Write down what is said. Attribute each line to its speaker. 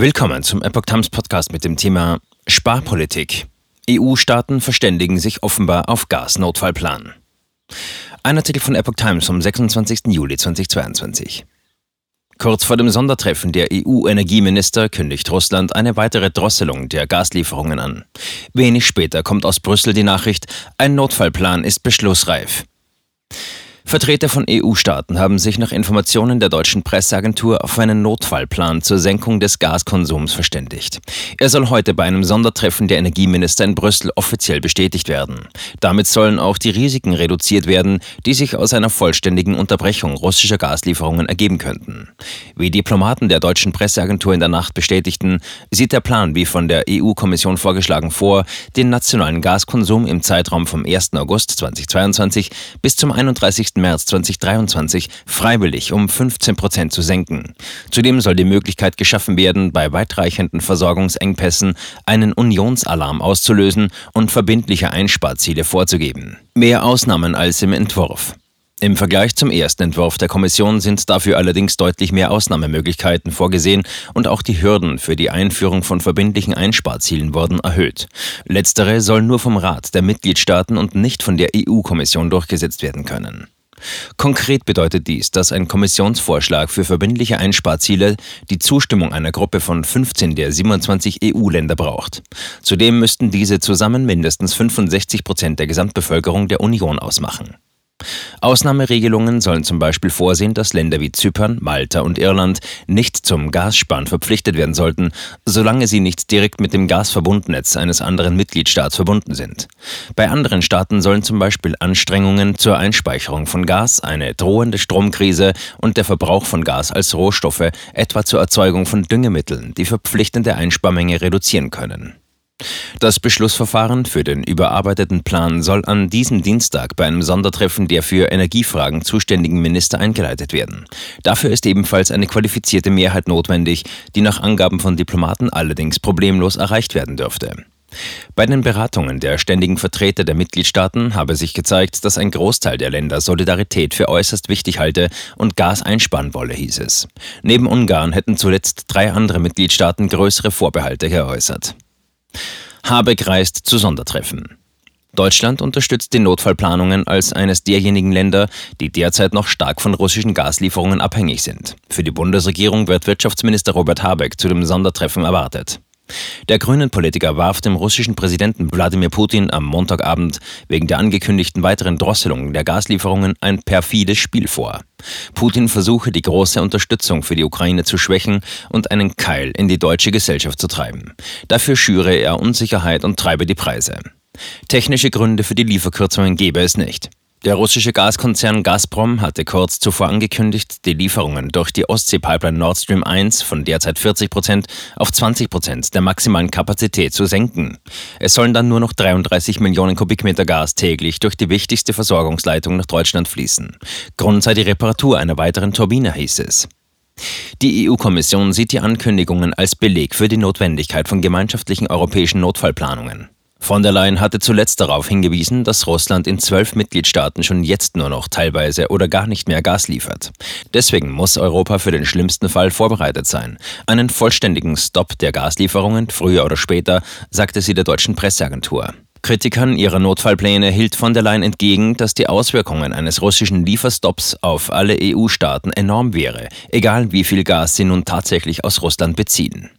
Speaker 1: Willkommen zum Epoch Times Podcast mit dem Thema Sparpolitik. EU-Staaten verständigen sich offenbar auf Gasnotfallplan. Ein Artikel von Epoch Times vom 26. Juli 2022. Kurz vor dem Sondertreffen der EU-Energieminister kündigt Russland eine weitere Drosselung der Gaslieferungen an. Wenig später kommt aus Brüssel die Nachricht, ein Notfallplan ist beschlussreif. Vertreter von EU-Staaten haben sich nach Informationen der deutschen Presseagentur auf einen Notfallplan zur Senkung des Gaskonsums verständigt. Er soll heute bei einem Sondertreffen der Energieminister in Brüssel offiziell bestätigt werden. Damit sollen auch die Risiken reduziert werden, die sich aus einer vollständigen Unterbrechung russischer Gaslieferungen ergeben könnten. Wie Diplomaten der deutschen Presseagentur in der Nacht bestätigten, sieht der Plan, wie von der EU-Kommission vorgeschlagen, vor, den nationalen Gaskonsum im Zeitraum vom 1. August 2022 bis zum 31. März 2023 freiwillig um 15 Prozent zu senken. Zudem soll die Möglichkeit geschaffen werden, bei weitreichenden Versorgungsengpässen einen Unionsalarm auszulösen und verbindliche Einsparziele vorzugeben. Mehr Ausnahmen als im Entwurf. Im Vergleich zum ersten Entwurf der Kommission sind dafür allerdings deutlich mehr Ausnahmemöglichkeiten vorgesehen und auch die Hürden für die Einführung von verbindlichen Einsparzielen wurden erhöht. Letztere sollen nur vom Rat der Mitgliedstaaten und nicht von der EU-Kommission durchgesetzt werden können. Konkret bedeutet dies, dass ein Kommissionsvorschlag für verbindliche Einsparziele die Zustimmung einer Gruppe von 15 der 27 EU-Länder braucht. Zudem müssten diese zusammen mindestens 65 Prozent der Gesamtbevölkerung der Union ausmachen. Ausnahmeregelungen sollen zum Beispiel vorsehen, dass Länder wie Zypern, Malta und Irland nicht zum Gassparen verpflichtet werden sollten, solange sie nicht direkt mit dem Gasverbundnetz eines anderen Mitgliedstaats verbunden sind. Bei anderen Staaten sollen zum Beispiel Anstrengungen zur Einspeicherung von Gas, eine drohende Stromkrise und der Verbrauch von Gas als Rohstoffe, etwa zur Erzeugung von Düngemitteln, die verpflichtende Einsparmenge reduzieren können. Das Beschlussverfahren für den überarbeiteten Plan soll an diesem Dienstag bei einem Sondertreffen der für Energiefragen zuständigen Minister eingeleitet werden. Dafür ist ebenfalls eine qualifizierte Mehrheit notwendig, die nach Angaben von Diplomaten allerdings problemlos erreicht werden dürfte. Bei den Beratungen der ständigen Vertreter der Mitgliedstaaten habe sich gezeigt, dass ein Großteil der Länder Solidarität für äußerst wichtig halte und Gas einsparen wolle, hieß es. Neben Ungarn hätten zuletzt drei andere Mitgliedstaaten größere Vorbehalte geäußert. Habeck reist zu Sondertreffen. Deutschland unterstützt die Notfallplanungen als eines derjenigen Länder, die derzeit noch stark von russischen Gaslieferungen abhängig sind. Für die Bundesregierung wird Wirtschaftsminister Robert Habeck zu dem Sondertreffen erwartet. Der grünen Politiker warf dem russischen Präsidenten Wladimir Putin am Montagabend wegen der angekündigten weiteren Drosselung der Gaslieferungen ein perfides Spiel vor. Putin versuche, die große Unterstützung für die Ukraine zu schwächen und einen Keil in die deutsche Gesellschaft zu treiben. Dafür schüre er Unsicherheit und treibe die Preise. Technische Gründe für die Lieferkürzungen gebe es nicht. Der russische Gaskonzern Gazprom hatte kurz zuvor angekündigt, die Lieferungen durch die Ostsee-Pipeline Nord Stream 1 von derzeit 40 Prozent auf 20 Prozent der maximalen Kapazität zu senken. Es sollen dann nur noch 33 Millionen Kubikmeter Gas täglich durch die wichtigste Versorgungsleitung nach Deutschland fließen. Grund sei die Reparatur einer weiteren Turbine, hieß es. Die EU-Kommission sieht die Ankündigungen als Beleg für die Notwendigkeit von gemeinschaftlichen europäischen Notfallplanungen. Von der Leyen hatte zuletzt darauf hingewiesen, dass Russland in zwölf Mitgliedstaaten schon jetzt nur noch teilweise oder gar nicht mehr Gas liefert. Deswegen muss Europa für den schlimmsten Fall vorbereitet sein. Einen vollständigen Stopp der Gaslieferungen, früher oder später, sagte sie der deutschen Presseagentur. Kritikern ihrer Notfallpläne hielt von der Leyen entgegen, dass die Auswirkungen eines russischen Lieferstopps auf alle EU-Staaten enorm wäre, egal wie viel Gas sie nun tatsächlich aus Russland beziehen.